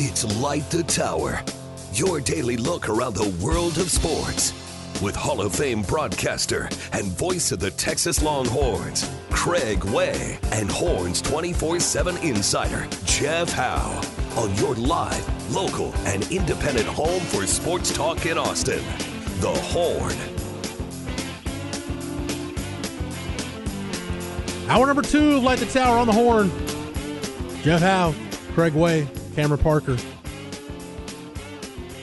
It's Light the Tower, your daily look around the world of sports. With Hall of Fame broadcaster and voice of the Texas Longhorns, Craig Way, and Horns 24 7 insider, Jeff Howe, on your live, local, and independent home for sports talk in Austin. The Horn. Hour number two of Light the Tower on the Horn. Jeff Howe, Craig Way, Cameron Parker.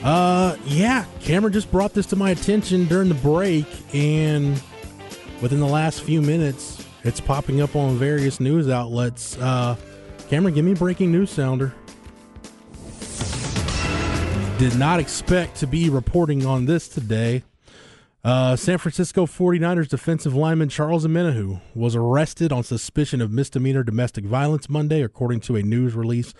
Uh, yeah, Cameron just brought this to my attention during the break, and within the last few minutes, it's popping up on various news outlets. Uh, Cameron, give me breaking news sounder. Did not expect to be reporting on this today. Uh, San Francisco 49ers defensive lineman Charles Omenihu was arrested on suspicion of misdemeanor domestic violence Monday, according to a news release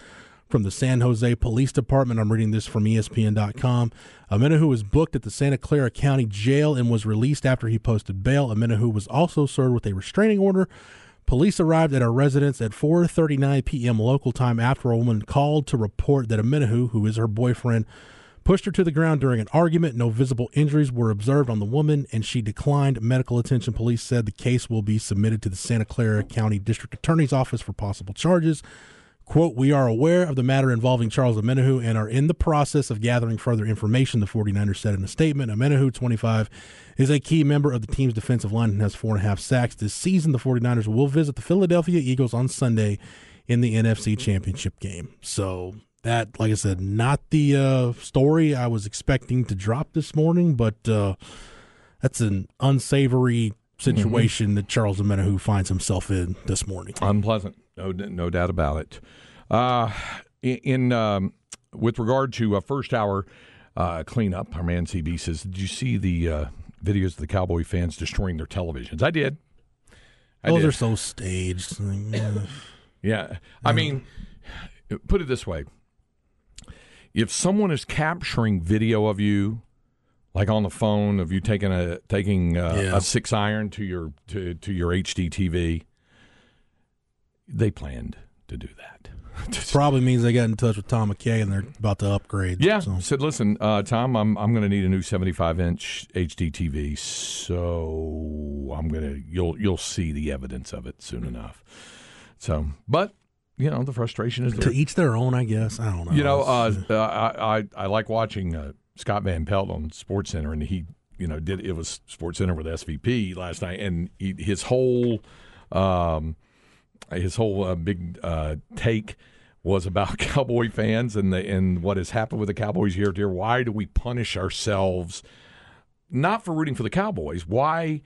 from the San Jose Police Department. I'm reading this from ESPN.com. Omenihu was booked at the Santa Clara County Jail and was released after he posted bail. Omenihu was also served with a restraining order. Police arrived at a residence at 4:39 p.m. local time after a woman called to report that Omenihu, who is her boyfriend, pushed her to the ground during an argument. No visible injuries were observed on the woman, and she declined medical attention. Police said the case will be submitted to the Santa Clara County District Attorney's Office for possible charges. Quote, we are aware of the matter involving Charles Omenihu and are in the process of gathering further information, the 49ers said in a statement. Omenihu, 25, is a key member of the team's defensive line and has four and a half sacks this season. The 49ers will visit the Philadelphia Eagles on Sunday in the NFC Championship game. So that, like I said, not the uh, story I was expecting to drop this morning, but uh, that's an unsavory situation mm-hmm. that Charles Omenihu finds himself in this morning. Unpleasant. No, no doubt about it. Uh, in um, with regard to a first hour uh, cleanup, our man CB says, "Did you see the uh, videos of the Cowboy fans destroying their televisions?" I did. I Those did. are so staged. yeah, I mean, put it this way: if someone is capturing video of you like on the phone of you taking a taking a, yeah. a six iron to your to, to your HD TV they planned to do that. Probably means they got in touch with Tom McKay and they're about to upgrade. Yeah, so. said, listen, uh, Tom, I'm I'm going to need a new 75 inch HD TV, so I'm gonna you'll you'll see the evidence of it soon enough. So, but you know, the frustration is to each their own. I guess I don't know. You know, uh, uh, I, I I like watching uh, Scott Van Pelt on Sports Center, and he you know did it was Sports Center with SVP last night, and he, his whole. Um, his whole uh, big uh, take was about Cowboy fans and the and what has happened with the Cowboys year to year. Why do we punish ourselves? Not for rooting for the Cowboys. Why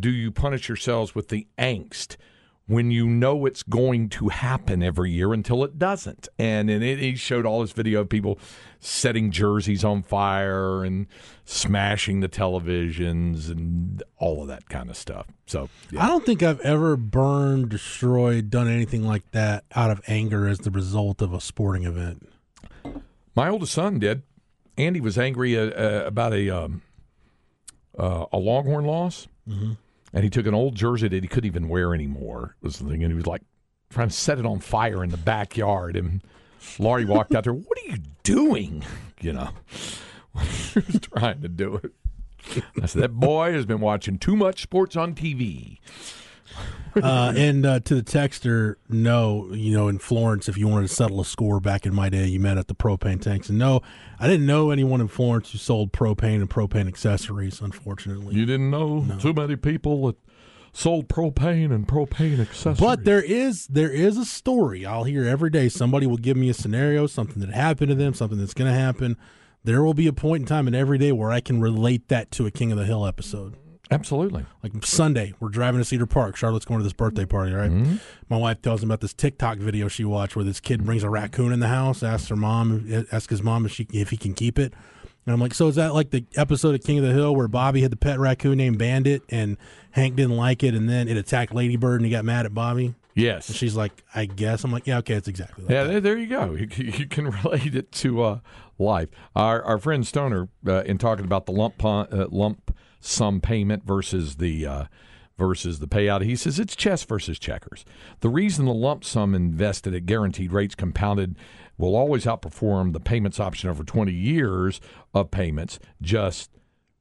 do you punish yourselves with the angst? When you know it's going to happen every year until it doesn't. And, and it, he showed all this video of people setting jerseys on fire and smashing the televisions and all of that kind of stuff. So yeah. I don't think I've ever burned, destroyed, done anything like that out of anger as the result of a sporting event. My oldest son did. Andy was angry uh, uh, about a um, uh, a Longhorn loss. Mm-hmm and he took an old jersey that he couldn't even wear anymore. Was the thing, and he was like trying to set it on fire in the backyard. And Laurie walked out there. What are you doing? You know, he was trying to do it. I said that boy has been watching too much sports on TV. uh, and uh, to the texter, no, you know, in Florence, if you wanted to settle a score back in my day, you met at the propane tanks. And no, I didn't know anyone in Florence who sold propane and propane accessories, unfortunately. You didn't know no. too many people that sold propane and propane accessories. But there is there is a story I'll hear every day. Somebody will give me a scenario, something that happened to them, something that's going to happen. There will be a point in time in every day where I can relate that to a King of the Hill episode. Absolutely. Like Sunday, we're driving to Cedar Park. Charlotte's going to this birthday party, right? Mm-hmm. My wife tells him about this TikTok video she watched where this kid brings a raccoon in the house, asks her mom, asks his mom if she if he can keep it. And I'm like, so is that like the episode of King of the Hill where Bobby had the pet raccoon named Bandit and Hank didn't like it and then it attacked Ladybird and he got mad at Bobby? Yes. And she's like, I guess. I'm like, yeah, okay, it's exactly like yeah, that. there you go. You, you can relate it to uh, life. Our, our friend Stoner, uh, in talking about the lump, uh, lump sum payment versus the uh, versus the payout. He says it's chess versus checkers. The reason the lump sum invested at guaranteed rates compounded will always outperform the payments option over 20 years of payments, just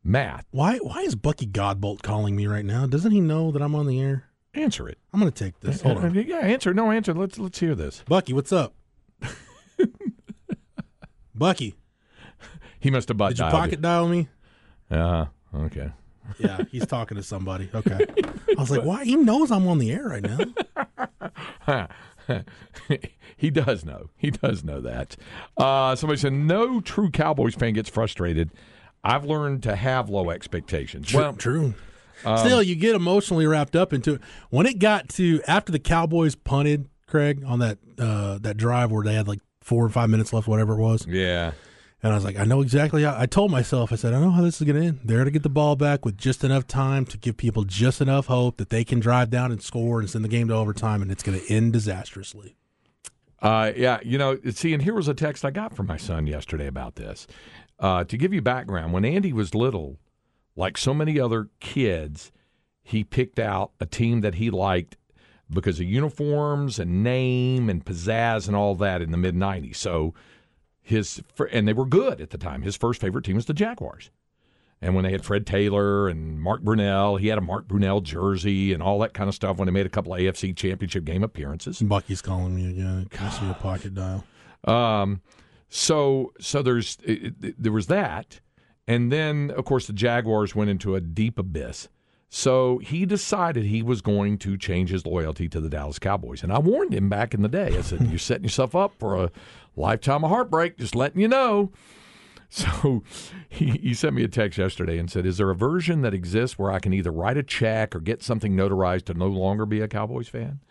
math. Why why is Bucky Godbolt calling me right now? Doesn't he know that I'm on the air? Answer it. I'm going to take this. Hold on. Yeah, answer. No, answer. Let's let's hear this. Bucky, what's up? Bucky, He must have butt did you pocket dial me? Uh, okay. Yeah, he's talking to somebody. Okay. I was like, why? He knows I'm on the air right now. he does know. He does know that. Uh, somebody said no true Cowboys fan gets frustrated. I've learned to have low expectations. True. Well, true. Um, Still, you get emotionally wrapped up into it. When it got to after the Cowboys punted, Craig, on that uh, that drive where they had like four or five minutes left, whatever it was, yeah. And I was like, I know exactly how. I told myself, I said, I know how this is going to end. They're going to get the ball back with just enough time to give people just enough hope that they can drive down and score and send the game to overtime, and it's going to end disastrously. Uh, yeah, you know, see, and here was a text I got from my son yesterday about this. Uh, to give you background, when Andy was little, like so many other kids, he picked out a team that he liked because of uniforms and name and pizzazz and all that in the mid 90s. So his, and they were good at the time. His first favorite team was the Jaguars. And when they had Fred Taylor and Mark Brunell, he had a Mark Brunell jersey and all that kind of stuff when they made a couple of AFC championship game appearances. Bucky's calling me again. Can I see a pocket dial? Um, so so there's it, it- there was that, and then of course the Jaguars went into a deep abyss. So he decided he was going to change his loyalty to the Dallas Cowboys, and I warned him back in the day. I said, "You're setting yourself up for a lifetime of heartbreak. Just letting you know." So he, he sent me a text yesterday and said, Is there a version that exists where I can either write a check or get something notarized to no longer be a Cowboys fan?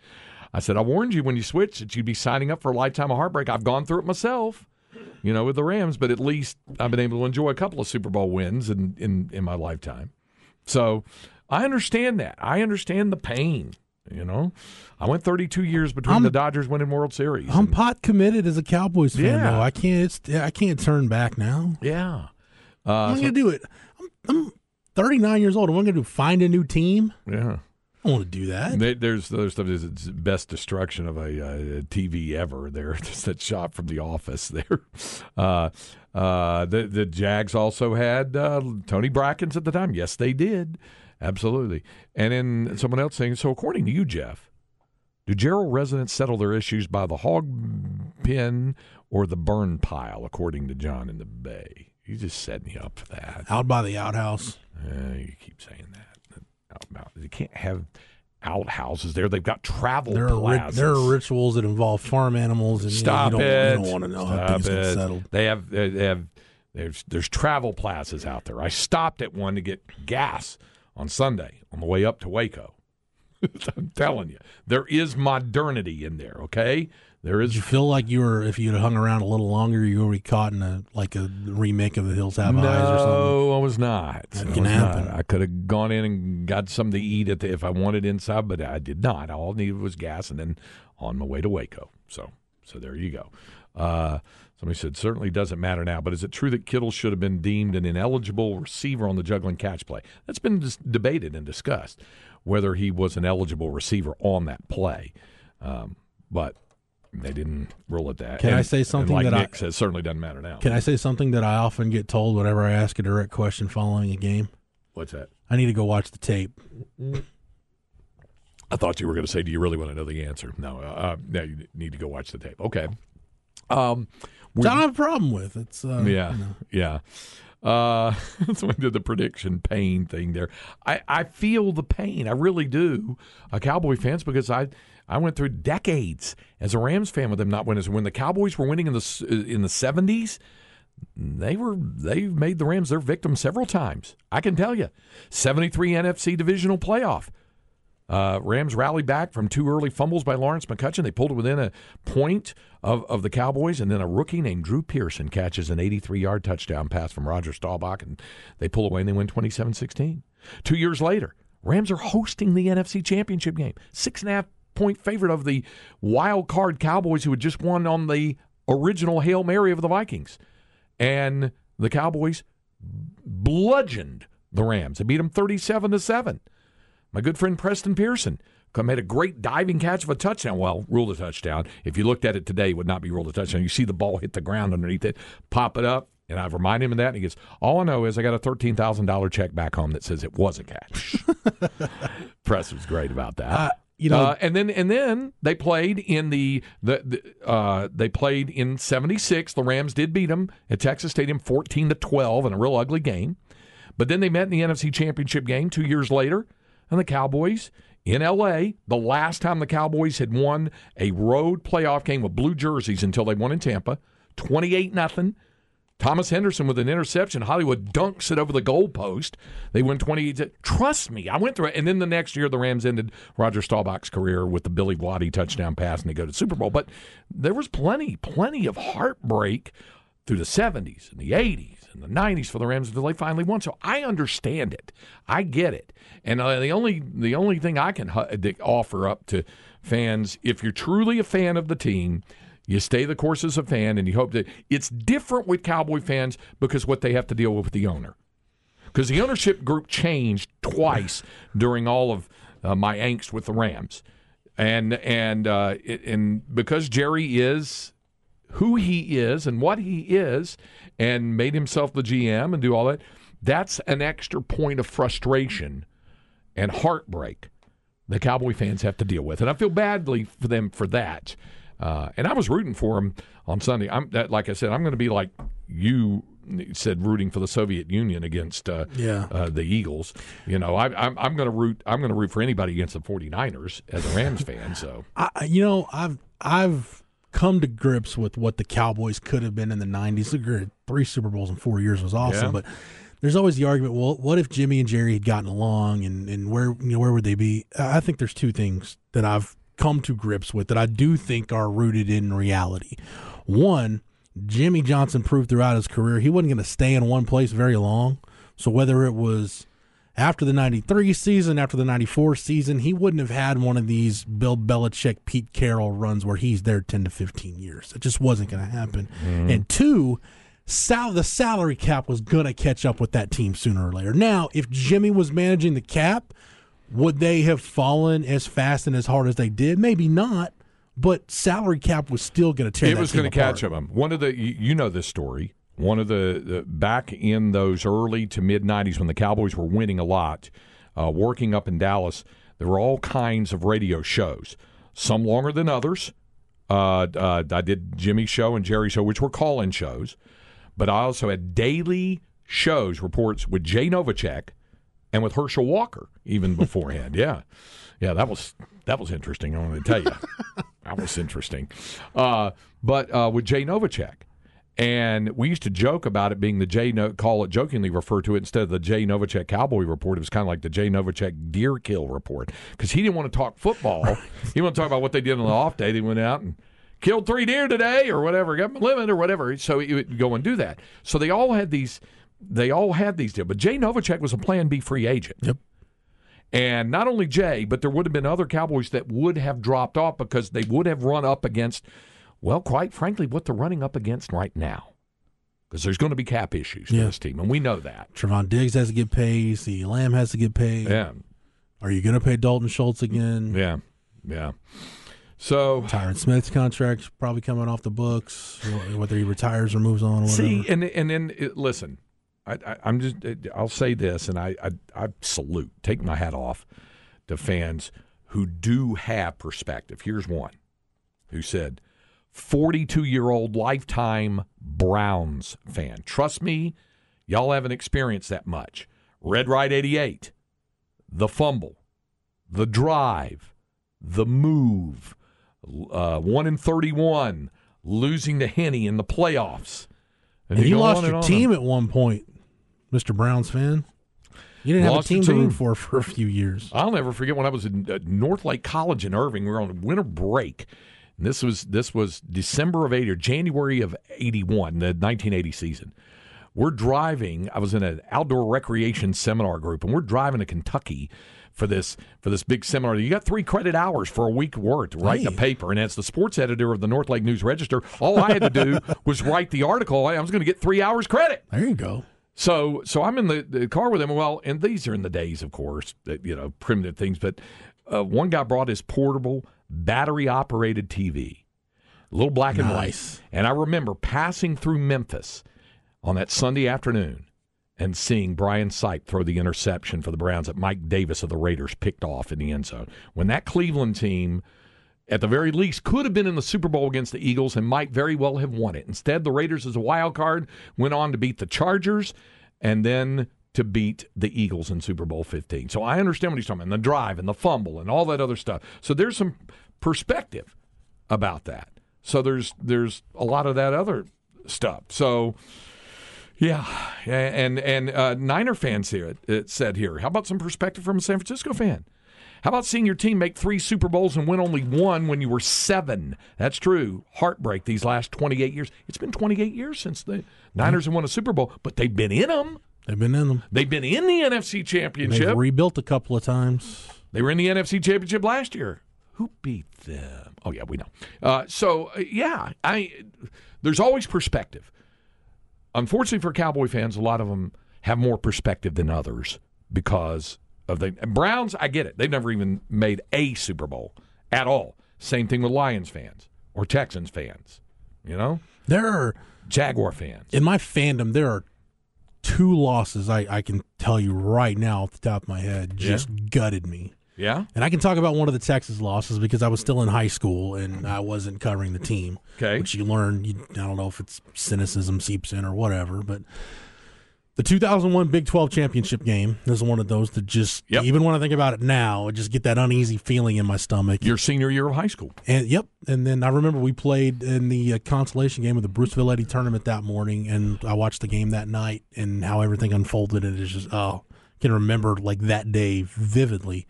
I said, I warned you when you switched that you'd be signing up for a lifetime of heartbreak. I've gone through it myself, you know, with the Rams, but at least I've been able to enjoy a couple of Super Bowl wins in, in, in my lifetime. So I understand that. I understand the pain. You know, I went 32 years between I'm- the Dodgers winning World Series. I'm and- pot committed as a Cowboys fan, Yeah. though. I can't. It's, I can't turn back now. yeah. I'm Uh, so- gonna do it. I'm, I'm 39 years old. Am I gonna do? Find a new team? yeah. I don't want to do that. They, there's other stuff it's best destruction of a, uh TV ever. There, there's that shot from The Office. There, uh, uh, the the Jags also had uh, Tony Brackens at the time. Yes, they did, absolutely. And then someone else saying, so according to you, Jeff, do Gerald residents settle their issues by the hog pen or the burn pile? According to John in the Bay, he's just setting you up for that. Out by the outhouse. Uh, you keep saying that. You can't have outhouses there. They've got travel There are ri- plazas. there are rituals that involve farm animals, and you know, Stop you, don't, it. You don't want to know how Stop things get it. settled. They have they have there's there's travel plazas out there. I stopped at one to get gas on Sunday on the way up to Waco. I'm telling you, there is modernity in there. Okay, there Did you feel like you were, if you'd hung around a little longer, you would be caught in a like a remake of The Hills Have Eyes or something? No, I was not. That I can happen. not. I could have gone in and got something to eat at the, if I wanted inside, but I did not. All I needed was gas, and then on my way to Waco. So, so there you go. Uh, somebody said certainly doesn't matter now, but is it true that Kittle should have been deemed an ineligible receiver on the juggling catch play? That's been dis- debated and discussed whether he was an eligible receiver on that play, um, but. They didn't rule it that. Can I say something like that I- Nick says certainly doesn't matter now. Can I say something that I often get told whenever I ask a direct question following a game? What's that? I need to go watch the tape. I thought you were going to say, "Do you really want to know the answer?" No, uh, uh, no, you need to go watch the tape. Okay. Um, Which I don't have a problem with. It's uh, yeah, you know. yeah. Uh, someone did the prediction pain thing there. I, I feel the pain. I really do. Uh, Cowboy fans, because I I went through decades as a Rams fan with them not winning. When the Cowboys were winning in the in the seventies, they were they made the Rams their victim several times. I can tell you, seventy three NFC divisional playoff. Uh, Rams rallied back from two early fumbles by Lawrence McCutcheon. They pulled it within a point of, of the Cowboys, and then a rookie named Drew Pearson catches an 83 yard touchdown pass from Roger Staubach, and they pull away and they win 27 16. Two years later, Rams are hosting the NFC Championship game. Six and a half point favorite of the wild card Cowboys who had just won on the original Hail Mary of the Vikings. And the Cowboys bludgeoned the Rams. They beat them 37 to 7. My good friend Preston Pearson made a great diving catch of a touchdown. Well, ruled a touchdown. If you looked at it today, it would not be ruled a touchdown. You see the ball hit the ground underneath it, pop it up, and I've reminded him of that. And he goes, All I know is I got a $13,000 check back home that says it was a catch. Press was great about that. Uh, you know, uh, and then and then they played in the the, the uh, they played in '76. The Rams did beat them at Texas Stadium, 14 to 12, in a real ugly game. But then they met in the NFC Championship game two years later, and the Cowboys in LA, the last time the Cowboys had won a road playoff game with blue jerseys until they won in Tampa, 28 nothing. Thomas Henderson with an interception. Hollywood dunks it over the goalpost. They win 28. Trust me, I went through it. And then the next year, the Rams ended Roger Staubach's career with the Billy Waddy touchdown pass, and they go to the Super Bowl. But there was plenty, plenty of heartbreak through the 70s and the 80s and the 90s for the Rams until they finally won. So I understand it. I get it. And uh, the only the only thing I can offer up to fans, if you're truly a fan of the team, you stay the course as a fan, and you hope that it's different with Cowboy fans because what they have to deal with with the owner. Because the ownership group changed twice during all of uh, my angst with the Rams, and and uh, it, and because Jerry is who he is and what he is, and made himself the GM and do all that, that's an extra point of frustration and heartbreak the Cowboy fans have to deal with, and I feel badly for them for that. Uh, and I was rooting for him on Sunday. I'm that, like I said, I'm going to be like you said, rooting for the Soviet Union against uh, yeah. uh, the Eagles. You know, I, I'm I'm going to root. I'm going to root for anybody against the 49ers as a Rams fan. So, I, you know, I've I've come to grips with what the Cowboys could have been in the 90s. Three Super Bowls in four years was awesome, yeah. but there's always the argument. Well, what if Jimmy and Jerry had gotten along, and, and where you know where would they be? I think there's two things that I've come to grips with that I do think are rooted in reality. One, Jimmy Johnson proved throughout his career he wasn't going to stay in one place very long. So whether it was after the 93 season, after the 94 season, he wouldn't have had one of these Bill Belichick, Pete Carroll runs where he's there 10 to 15 years. It just wasn't going to happen. Mm-hmm. And two, sal- the salary cap was going to catch up with that team sooner or later. Now, if Jimmy was managing the cap, would they have fallen as fast and as hard as they did? Maybe not, but salary cap was still going to tear. It was going to catch them. One of the you know this story. One of the, the back in those early to mid '90s when the Cowboys were winning a lot, uh, working up in Dallas, there were all kinds of radio shows. Some longer than others. Uh, uh, I did Jimmy's show and Jerry's show, which were call-in shows, but I also had daily shows reports with Jay Novacek and with Herschel Walker even beforehand. yeah, yeah, that was that was interesting. I want to tell you, that was interesting. Uh, but uh, with Jay Novacek, and we used to joke about it being the Jay no- call it jokingly refer to it instead of the Jay Novacek Cowboy Report. It was kind of like the Jay Novacek Deer Kill Report because he didn't want to talk football. he wanted to talk about what they did on the off day. They went out and killed three deer today or whatever, got limit or whatever. So he would go and do that. So they all had these they all had these deals. But Jay Novacek was a Plan B free agent. Yep. And not only Jay, but there would have been other Cowboys that would have dropped off because they would have run up against, well, quite frankly, what they're running up against right now. Because there's going to be cap issues yeah. for this team, and we know that. Trevon Diggs has to get paid. The Lamb has to get paid. Yeah. Are you going to pay Dalton Schultz again? Yeah. Yeah. So Tyron Smith's contract's probably coming off the books, whether he retires or moves on. Or whatever. See, and and then listen, I, am just I'll say this, and I, I I salute, take my hat off to fans who do have perspective. Here's one who said, 42 year old lifetime Browns fan. Trust me, y'all haven't experienced that much. Red Right 88, the fumble, the drive, the move, uh, 1 in 31, losing to Henny in the playoffs. And, and you lost your team at one point. Mr. Browns fan. You didn't Lost have a team, team, to root for for a few years. I'll never forget when I was in uh, North Lake College in Irving. We were on winter break. And this was this was December of eighty or January of eighty one, the nineteen eighty season. We're driving. I was in an outdoor recreation seminar group, and we're driving to Kentucky for this for this big seminar. You got three credit hours for a week worth to write hey. the paper, and as the sports editor of the North Lake News Register, all I had to do was write the article. I was going to get three hours credit. There you go. So, so I'm in the, the car with him. Well, and these are in the days, of course, that you know, primitive things. But uh, one guy brought his portable battery operated TV, little black and Nice. white. And I remember passing through Memphis on that Sunday afternoon and seeing Brian Sipe throw the interception for the Browns that Mike Davis of the Raiders picked off in the end zone. When that Cleveland team, at the very least, could have been in the Super Bowl against the Eagles and might very well have won it. Instead, the Raiders, as a wild card, went on to beat the Chargers and then to beat the Eagles in Super Bowl 15. So I understand what he's talking about, and the drive and the fumble and all that other stuff. So there's some perspective about that. So there's there's a lot of that other stuff. So yeah, and and uh, Niner fans here it said here. How about some perspective from a San Francisco fan? How about seeing your team make three Super Bowls and win only one when you were seven? That's true. Heartbreak these last 28 years. It's been 28 years since the Niners have won a Super Bowl, but they've been in them. They've been in them. They've been in the NFC Championship. They've rebuilt a couple of times. They were in the NFC Championship last year. Who beat them? Oh yeah, we know. Uh, so uh, yeah, I there's always perspective. Unfortunately for Cowboy fans, a lot of them have more perspective than others because of the Browns. I get it; they've never even made a Super Bowl at all. Same thing with Lions fans or Texans fans. You know, There are Jaguar fans. in my fandom there are two losses I, I can tell you right now off the top of my head just gutted me. Yeah. And I can talk about one of the Texas losses because I was still in high school and I wasn't covering the team. Okay. Which you learn, you, I don't know if it's cynicism seeps in or whatever, but the 2001 Big 12 championship game is one of those that just, Yep. even when I think about it now, I just get that uneasy feeling in my stomach. Your senior year of high school. And yep, and then I remember we played in the uh, consolation game of the Bruceville Eddy tournament that morning, and I watched the game that night and how everything unfolded. And it's just oh, can remember like that day vividly.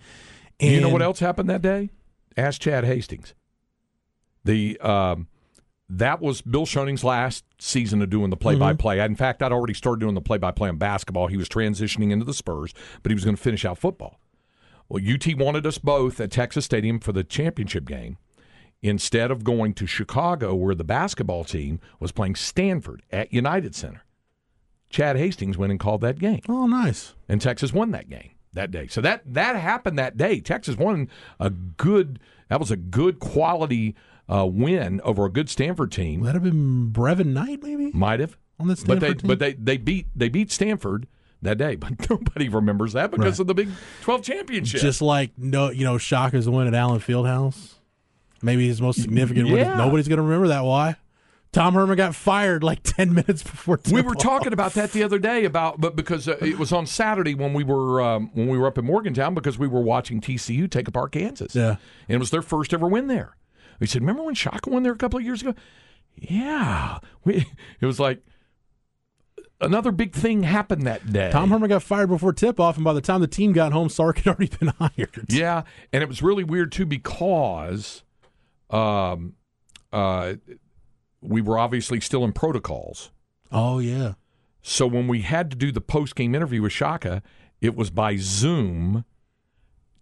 And you know what else happened that day? Ask Chad Hastings. The um, that was Bill Schoening's last season of doing the play-by-play. Mm-hmm. In fact, I'd already started doing the play-by-play on basketball. He was transitioning into the Spurs, but he was going to finish out football. Well, UT wanted us both at Texas Stadium for the championship game instead of going to Chicago, where the basketball team was playing Stanford at United Center. Chad Hastings went and called that game Oh, nice. and Texas won that game that day. So that that happened that day. Texas won a good. That was a good quality uh, win over a good Stanford team. Would that have been Brevin Knight maybe Might have, on the but they team? but they they beat they beat Stanford that day. But nobody remembers that because Right. of the Big Twelve championship. just like no, you know, Shaka's win at Allen Fieldhouse. Maybe his most significant win. Nobody's going to remember that. Why? Tom Herman got fired like ten minutes before. we were talking about that the other day about, but because uh, it was on Saturday when we were um, when we were up in Morgantown because we were watching TCU take apart Kansas. Yeah. and it was their first ever win there. We said, "Remember when Shaka won there a couple of years ago?" Yeah, we. It was like another big thing happened that day. Tom Herman got fired before tip off, and by the time the team got home, Sark had already been hired. Yeah, and it was really weird too because, um, uh, we were obviously still in protocols. Oh yeah. So when we had to do the post game interview with Shaka, it was by Zoom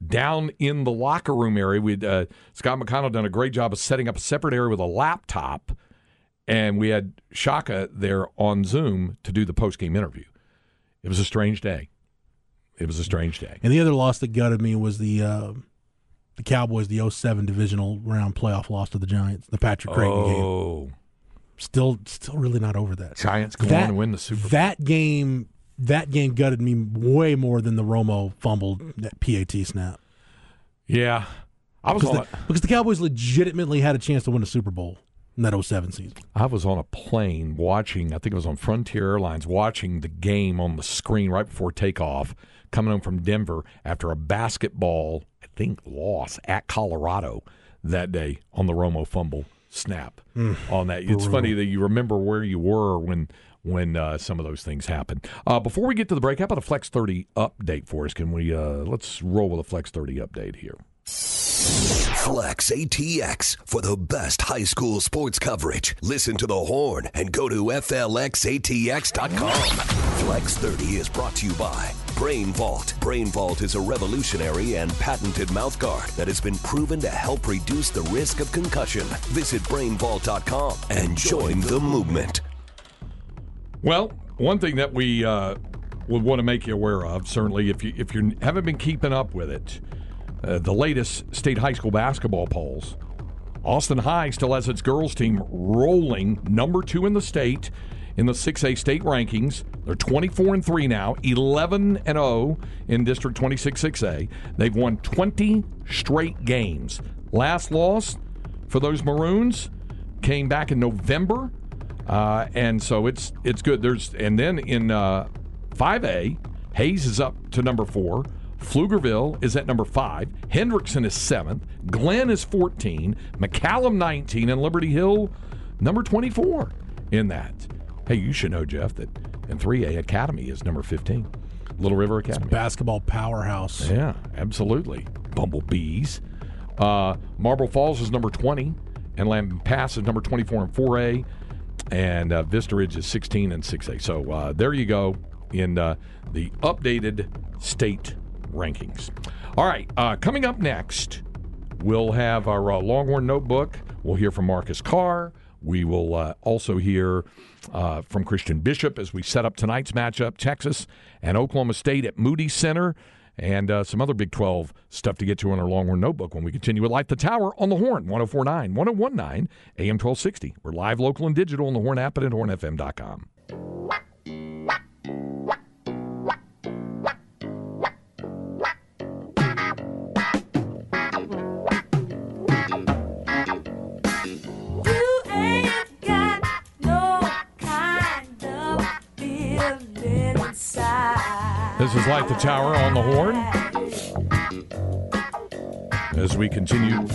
down in the locker room area. We'd uh, Scott McConnell done a great job of setting up a separate area with a laptop, and we had Shaka there on Zoom to do the post game interview. It was a strange day. It was a strange day. And the other loss that gutted me was the uh, the Cowboys, the 07 divisional round playoff loss to the Giants, the Patrick Crayton game. Still, still really not over that. Giants go That- on and win the Super Bowl. That game, that game gutted me way more than the Romo fumbled PAT snap. Yeah, I was Because on. the, because the Cowboys legitimately had a chance to win a Super Bowl in that 07 season. I was on a plane watching. I think it was on Frontier Airlines, watching the game on the screen right before takeoff, coming home from Denver after a basketball, I think, loss at Colorado that day on the Romo fumble snap. on that, it's funny that you remember where you were when when uh, some of those things happened. Uh, before we get to the break, how about a Flex Thirty update for us? Can we uh, let's roll with a Flex Thirty update here? Flex ATX for the best high school sports coverage. Listen to the horn and go to FLXATX.com. Flex 30 is brought to you by Brain Vault. Brain Vault is a revolutionary and patented mouthguard that has been proven to help reduce the risk of concussion. Visit brainvault.com and join the movement. Well, one thing that we uh, would want to make you aware of, certainly if you if you haven't been keeping up with it, uh, the latest state high school basketball polls. Austin High still has its girls team rolling number two in the state in the 6A state rankings. They're 24 and 3 now, 11 and 0 in District 26 6A. They've won 20 straight games. Last loss for those Maroons came back in November, uh, and so it's it's good. There's and then in uh, 5A, Hays is up to number four. Pflugerville is at number five. Hendrickson is seventh. Glenn is 14. McCallum 19. And Liberty Hill, number 24 in that. Hey, you should know, Jeff, that in 3A, Academy is number 15. Little River Academy. It's basketball powerhouse. Yeah, absolutely. Bumblebees. Uh, Marble Falls is number 20. And Lampasas is number 24 in 4A. And uh, Vista Ridge is 16 and 6A. So uh, there you go in uh, the updated state rankings. All right, uh, coming up next, we'll have our uh, Longhorn Notebook. We'll hear from Marcus Carr. We will uh, also hear uh, from Christian Bishop as we set up tonight's matchup Texas and Oklahoma State at Moody Center. And uh, some other Big 12 stuff to get to in our Longhorn Notebook when we continue with Light the Tower on the Horn, 1049, 1019, AM 1260. We're live, local, and digital on the Horn app and at hornfm.com. This is Light the Tower on the Horn. As we continue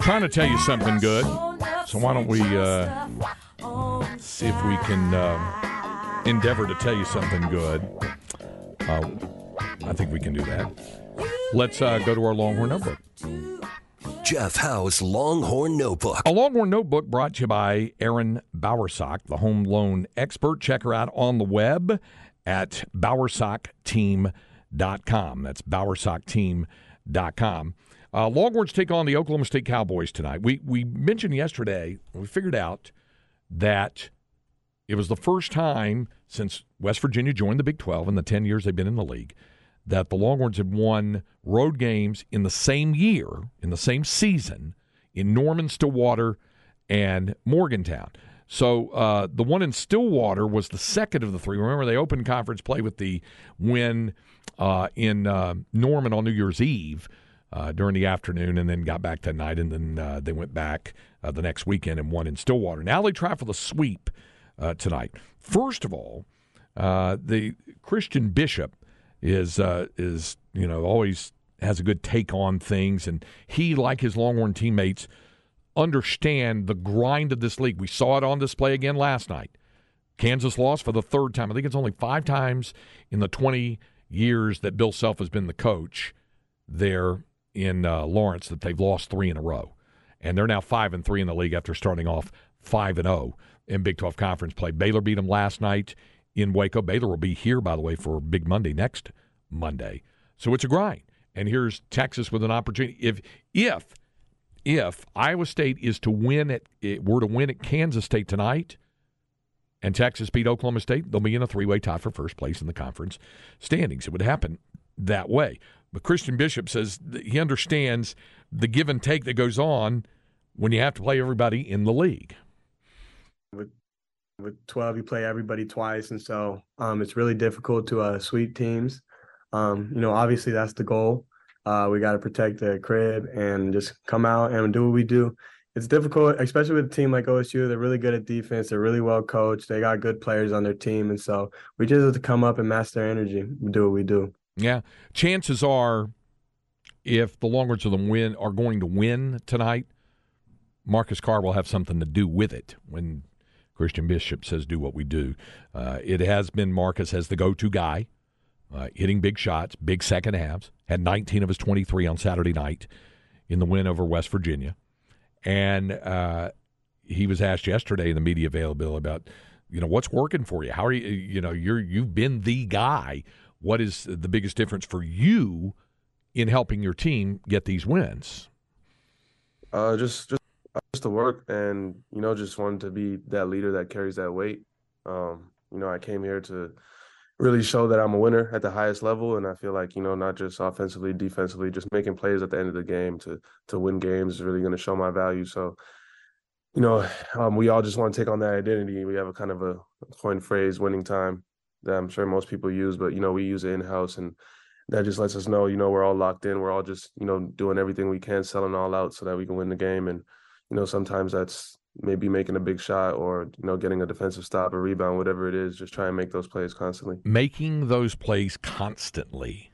trying to tell you something good. So why don't we uh, see if we can uh, endeavor to tell you something good? Uh, I think we can do that. Let's uh, go to our Longhorn Notebook. Jeff Howe's Longhorn Notebook. A Longhorn Notebook brought to you by Erin Bowersock, the home loan expert. Check her out on the web at bowersockteam.com. That's bowersockteam.com. Uh, Longhorns take on the Oklahoma State Cowboys tonight. We we mentioned yesterday, we figured out that it was the first time since West Virginia joined the Big 12 in the 10 years they've been in the league that the Longhorns had won road games in the same year, in the same season, in Norman, Stillwater, and Morgantown. So uh, the one in Stillwater was the second of the three. Remember, they opened conference play with the win uh, in uh, Norman on New Year's Eve uh, during the afternoon, and then got back that night, and then uh, they went back uh, the next weekend and won in Stillwater. Now they try for the sweep tonight. First of all, the Christian Bishop is is you know always has a good take on things, and he, like his Longhorn teammates, understand the grind of this league. We saw it on display again last night. Kansas lost for the third time. I think it's only five times in the 20 years that Bill Self has been the coach there in uh, Lawrence that they've lost three in a row, and they're now five and three in the league after starting off five and zero in Big 12 conference play. Baylor beat them last night in Waco. Baylor will be here, by the way, for Big Monday next Monday. So it's a grind. And here's Texas with an opportunity. If if if Iowa State is to win at were to win at Kansas State tonight, and Texas beat Oklahoma State, they'll be in a three way tie for first place in the conference standings. It would happen that way. But Christian Bishop says he understands the give and take that goes on when you have to play everybody in the league. With with 12 you play everybody twice and so um, it's really difficult to uh, sweep teams um, you know obviously that's the goal uh, we got to protect the crib and just come out and do what we do. It's difficult especially with a team like osu they're really good at defense. They're really well coached. They got good players on their team. And so we just have to come up and match their energy do what we do. Yeah. Chances are if the longhorns are the win are going to win tonight marcus carr will have something to do with it when Christian Bishop says, do what we do. Uh, it has been Marcus as the go to guy, uh, hitting big shots, big second halves. Had 19 of his 23 on Saturday night in the win over West Virginia. And uh, he was asked yesterday in the media availability about, you know, what's working for you? How are you, you know, you're, you've been the guy. What is the biggest difference for you in helping your team get these wins? Uh, just, just just to work and you know just wanted to be that leader that carries that weight Um, you know, I came here to really show that I'm a winner at the highest level, and I feel like you know, not just offensively, defensively, just making plays at the end of the game to to win games is really going to show my value. So, you know, um, we all just want to take on that identity. We have a kind of a coin phrase, "winning time," that I'm sure most people use, but you know, we use it in house and that just lets us know, you know, we're all locked in. We're all just, you know, doing everything we can, selling all out so that we can win the game. And, you know, sometimes that's maybe making a big shot or, you know, getting a defensive stop or rebound, whatever it is, just try and make those plays constantly. Making those plays constantly.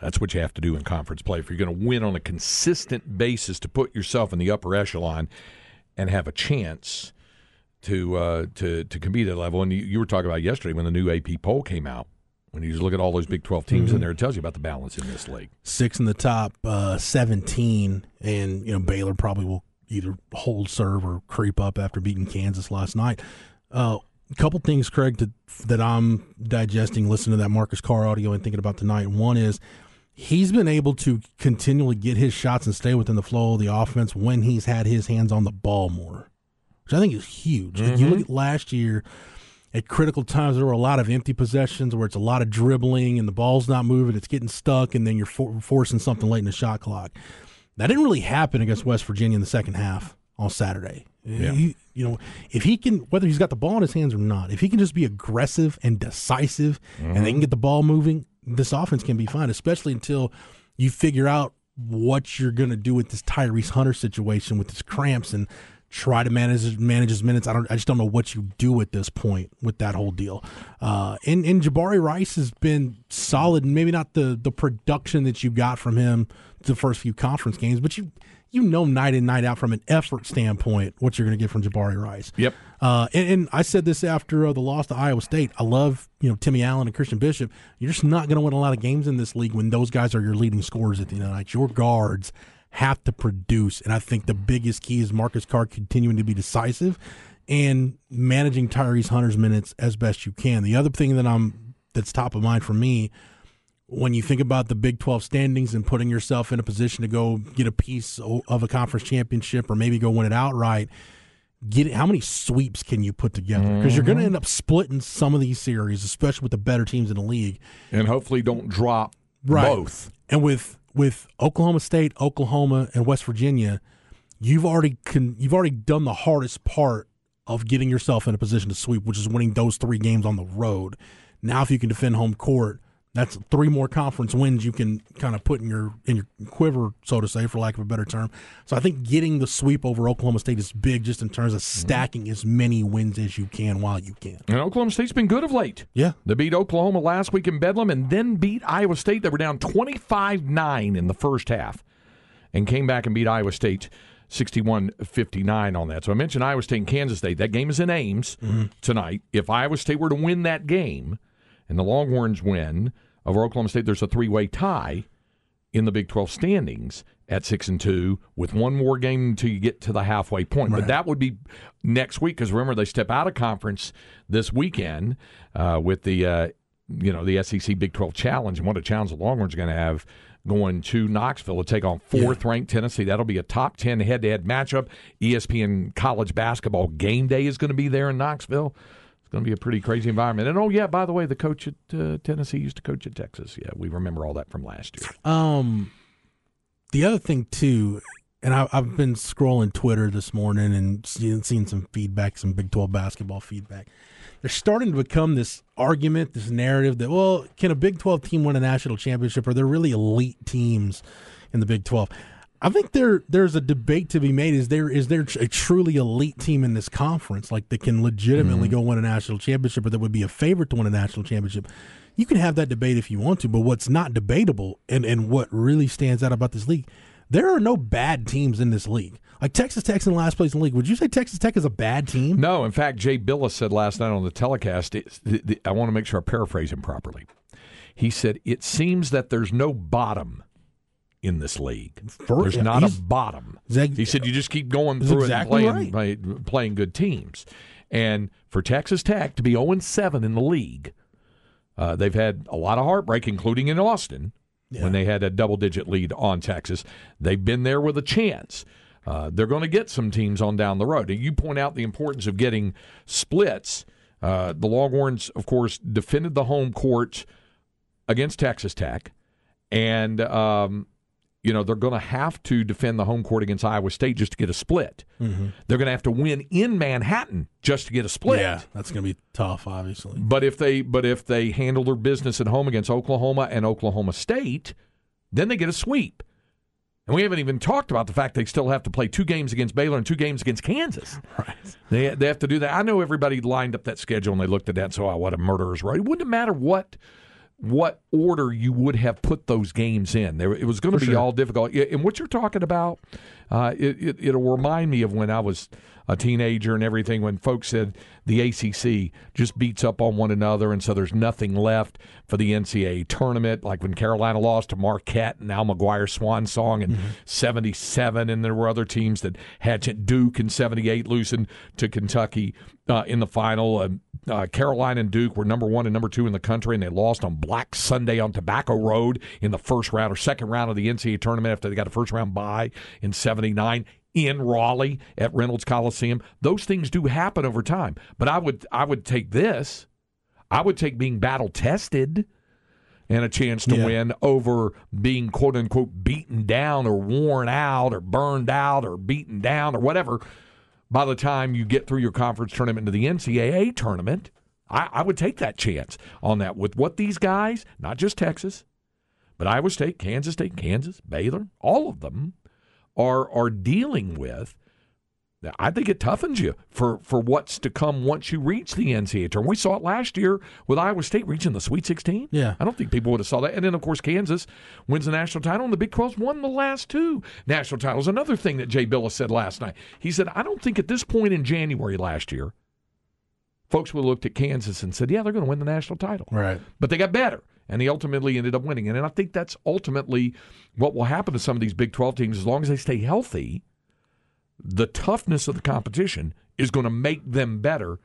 That's what you have to do in conference play. If you're going to win on a consistent basis to put yourself in the upper echelon and have a chance to uh, to to compete at a level. And you, you were talking about yesterday when the new AP poll came out when you just look at all those Big 12 teams mm-hmm. in there, it tells you about the balance in this league. Six in the top uh, 17, and you know Baylor probably will either hold serve or creep up after beating Kansas last night. Uh, a couple things, Craig, to, that I'm digesting, listening to that Marcus Carr audio and thinking about tonight. One is he's been able to continually get his shots and stay within the flow of the offense when he's had his hands on the ball more, which I think is huge. Mm-hmm. you look at last year – at critical times there were a lot of empty possessions where it's a lot of dribbling and the ball's not moving, it's getting stuck, and then you're for- forcing something late in the shot clock. That didn't really happen against West Virginia in the second half on Saturday. Yeah. He, you know, if he can, whether he's got the ball in his hands or not, if he can just be aggressive and decisive, mm-hmm. and they can mm-hmm. get the ball moving, this offense can be fine. Especially until you figure out what you're going to do with this Tyrese Hunter situation with his cramps and try to manage manage his minutes. I don't. I just don't know what you do at this point with that whole deal. Uh, and and Jabari Rice has been solid. Maybe not the the production that you got from him the first few conference games, but you you know night in night out from an effort standpoint what you're going to get from Jabari Rice. Yep. Uh, and, and, I said this after uh, the loss to Iowa State. I love you know Timmy Allen and Christian Bishop. You're just not going to win a lot of games in this league when those guys are your leading scorers at the end of the night. Your guards have to produce. And I think the biggest key is Marcus Carr continuing to be decisive and managing Tyrese Hunter's minutes as best you can. The other thing that I'm that's top of mind for me when you think about the Big 12 standings and putting yourself in a position to go get a piece of a conference championship or maybe go win it outright, get it, how many sweeps can you put together? Because mm-hmm. you're going to end up splitting some of these series, especially with the better teams in the league, and hopefully don't drop right. both. And with with Oklahoma State, Oklahoma, and West Virginia, you've already con- you've already done the hardest part of getting yourself in a position to sweep, which is winning those three games on the road. Now, if you can defend home court, that's three more conference wins you can kind of put in your in your quiver, so to say, for lack of a better term. So I think getting the sweep over Oklahoma State is big, just in terms of mm-hmm. stacking as many wins as you can while you can. And Oklahoma State's been good of late. Yeah, they beat Oklahoma last week in Bedlam, and then beat Iowa State. They were down twenty five nine in the first half, and came back and beat Iowa State. 61-59 on that. So I mentioned Iowa State and Kansas State. That game is in Ames mm-hmm. tonight. If Iowa State were to win that game, and the Longhorns win over Oklahoma State, there's a three way tie in the Big 12 standings at six and two, with one more game until you get to the halfway point. Right. But that would be next week because remember they step out of conference this weekend uh, with the uh, you know the SEC Big 12 Challenge, and what a challenge the Longhorns are going to have going to Knoxville to take on fourth ranked Tennessee. That'll be a top 10 head to head matchup. ESPN college basketball game day is going to be there in Knoxville going to be a pretty crazy environment. And oh yeah, by the way, the coach at uh, Tennessee used to coach at Texas. Yeah, we remember all that from last year. Um, the other thing too, and I, have been scrolling Twitter this morning and seeing, seeing some feedback, some Big Twelve basketball feedback. There's starting to become this argument, this narrative that well, can a Big Twelve team win a national championship? Are there really elite teams in the Big Twelve? I think there there's a debate to be made. Is there is there a truly elite team in this conference, like that can legitimately mm-hmm. go win a national championship, or that would be a favorite to win a national championship? You can have that debate if you want to, but what's not debatable and and what really stands out about this league, there are no bad teams in this league. Like Texas Tech's in last place in the league. Would you say Texas Tech is a bad team? No. In fact, Jay Bilas said last night on the telecast. It, the, the, I want to make sure I paraphrase him properly. He said it seems that there's no bottom in this league. For, There's not a bottom. That, he said you just keep going through exactly it and playing, right. playing good teams. And for Texas Tech to be 0 7 in the league, uh, they've had a lot of heartbreak, including in Austin yeah. when they had a double digit lead on Texas. They've been there with a chance. Uh, they're going to get some teams on down the road. And you point out the importance of getting splits Uh, the Longhorns, of course, defended the home court against Texas Tech, and um, you know they're going to have to defend the home court against Iowa State just to get a split. Mm-hmm. They're going to have to win in Manhattan just to get a split. Yeah, that's going to be tough, obviously. But if they but if they handle their business at home against Oklahoma and Oklahoma State, then they get a sweep. And we haven't even talked about the fact they still have to play two games against Baylor and two games against Kansas. Right. They they have to do that. I know everybody lined up that schedule and they looked at that and said, "Oh, what a murderer's row." It wouldn't matter what what order you would have put those games in. There, it was going to be sure. all difficult. And what you're talking about, uh, it, it, it'll remind me of when I was a teenager and everything. When folks said the ACC just beats up on one another, and so there's nothing left for the NCAA tournament. Like when Carolina lost to Marquette and Al McGuire swan song in '77, and there were other teams that had Duke in '78 losing to Kentucky uh, in the final. Uh, uh, Carolina and Duke were number one and number two in the country, and they lost on Black Sunday on Tobacco Road in the first round or second round of the NCAA tournament after they got a first round bye in '79 in Raleigh at Reynolds Coliseum. Those things do happen over time, but I would I would take this. I would take being battle tested and a chance to Yeah. win over being quote unquote beaten down or worn out or burned out or beaten down or whatever by the time you get through your conference tournament to the NCAA tournament. I, I would take that chance on that with what these guys, not just Texas, but Iowa State, Kansas State, Kansas, Baylor, all of them are are dealing with. I think it toughens you for, for what's to come once you reach the NCAA tournament. We saw it last year with Iowa State reaching the Sweet 16. Yeah. I don't think people would have saw that. And then, of course, Kansas wins the national title, and the Big 12's won the last two national titles. Another thing that Jay Bilas said last night. He said, I don't think at this point in January last year, folks would have looked at Kansas and said, yeah, they're going to win the national title Right. but they got better and they ultimately ended up winning. And I think that's ultimately what will happen to some of these Big 12 teams as long as they stay healthy. The toughness of the competition is going to make them better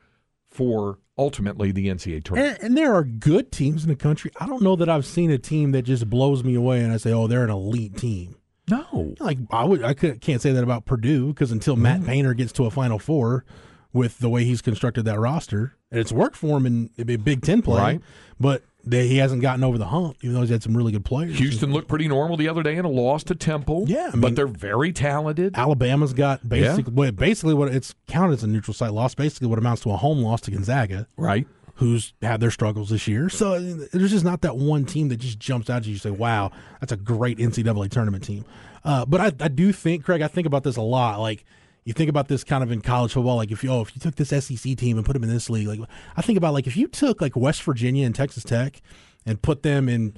for ultimately the NCAA tournament. And, and there are good teams in the country. I don't know that I've seen a team that just blows me away and I say, "Oh, they're an elite team." no. Like I would, I could, can't say that about Purdue because until Matt Painter gets to a Final Four with the way he's constructed that roster, and it's worked for him in, in Big Ten play, Right. but they, he hasn't gotten over the hump, even though he's had some really good players. Houston looked pretty normal the other day in a loss to Temple. Yeah, I but they're very talented. Alabama's got basically, well, basically what it's counted as a neutral site loss, basically what amounts to a home loss to Gonzaga. Right. who's had their struggles this year. So there's just not that one team that just jumps out at you. You say, "Wow, that's a great NCAA tournament team." Uh, but I, I do think, Craig, I think about this a lot. Like you think about this kind of in college football. Like if you oh, if you took this SEC team and put them in this league, like I think about like if you took like West Virginia and Texas Tech and put them in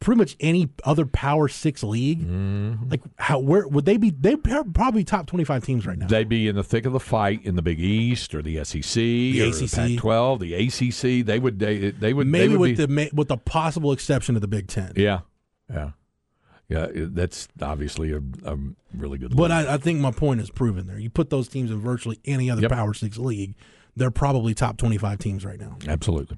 pretty much any other Power Six league, Mm-hmm. like how where would they be? They probably top twenty five teams right now. They'd be in the thick of the fight in the Big East or the SEC, the ACC. Pac-12, the ACC. They would they, they would Maybe they would with be, the with the possible exception of the Big Ten. Yeah, yeah, yeah. That's obviously a, a really good. But league. I, I think my point is proven there. You put those teams in virtually any other Yep. Power Six league, they're probably top twenty-five teams right now. absolutely.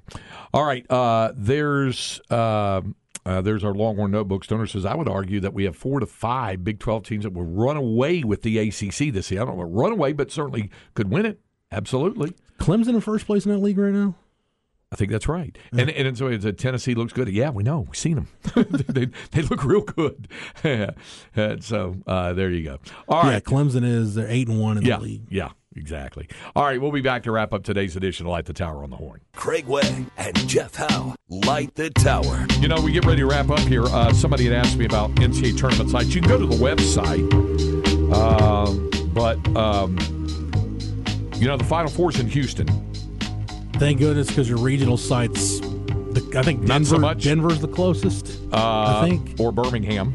All right, uh, there's uh, uh, there's our Longhorn Notebook. Stoner says I would argue that we have four to five Big Twelve teams that will run away with the ACC this year. I don't know run away, but certainly could win it. Absolutely. Clemson in first place in that league right now. I think that's right. And and so it's a Tennessee looks good. Yeah, we know. We've seen them. they, they look real good. and so uh, there you go. All right. yeah. Clemson is they're eight and one in Yeah, the league. yeah, exactly. All right, we'll be back to wrap up today's edition of Light the Tower on the Horn. Craig Way and Jeff Howe light the tower. You know, we get ready to wrap up here. Uh, somebody had asked me about NCAA tournament sites. You can go to the website, uh, but um, you know the Final Four's in Houston. Thank goodness because your regional sites. The, I think Not Denver, so much. Denver's the closest. Uh, I think. or Birmingham.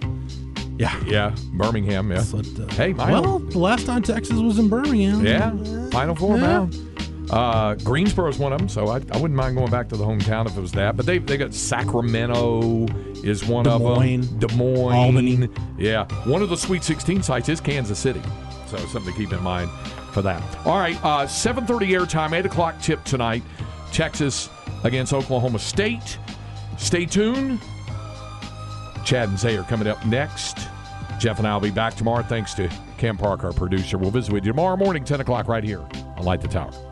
Yeah. Yeah, Birmingham. Yeah, But, uh, Hey, well, the last time Texas was in Birmingham. yeah. Final Four Yeah. Uh, Greensboro's one of them, so I, I wouldn't mind going back to the hometown if it was that. But they they got Sacramento is one Des of Moines, them. Des Moines, Albany. Yeah, one of the Sweet 16 sites is Kansas City, so something to keep in mind for that. All right, uh, 7:30 airtime, eight o'clock tip tonight. Texas against Oklahoma State. Stay tuned. Chad and Zay are coming up next. Jeff and I will be back tomorrow. Thanks to Cam Park, our producer. We'll visit with you tomorrow morning, 10 o'clock, right here on Light the Tower.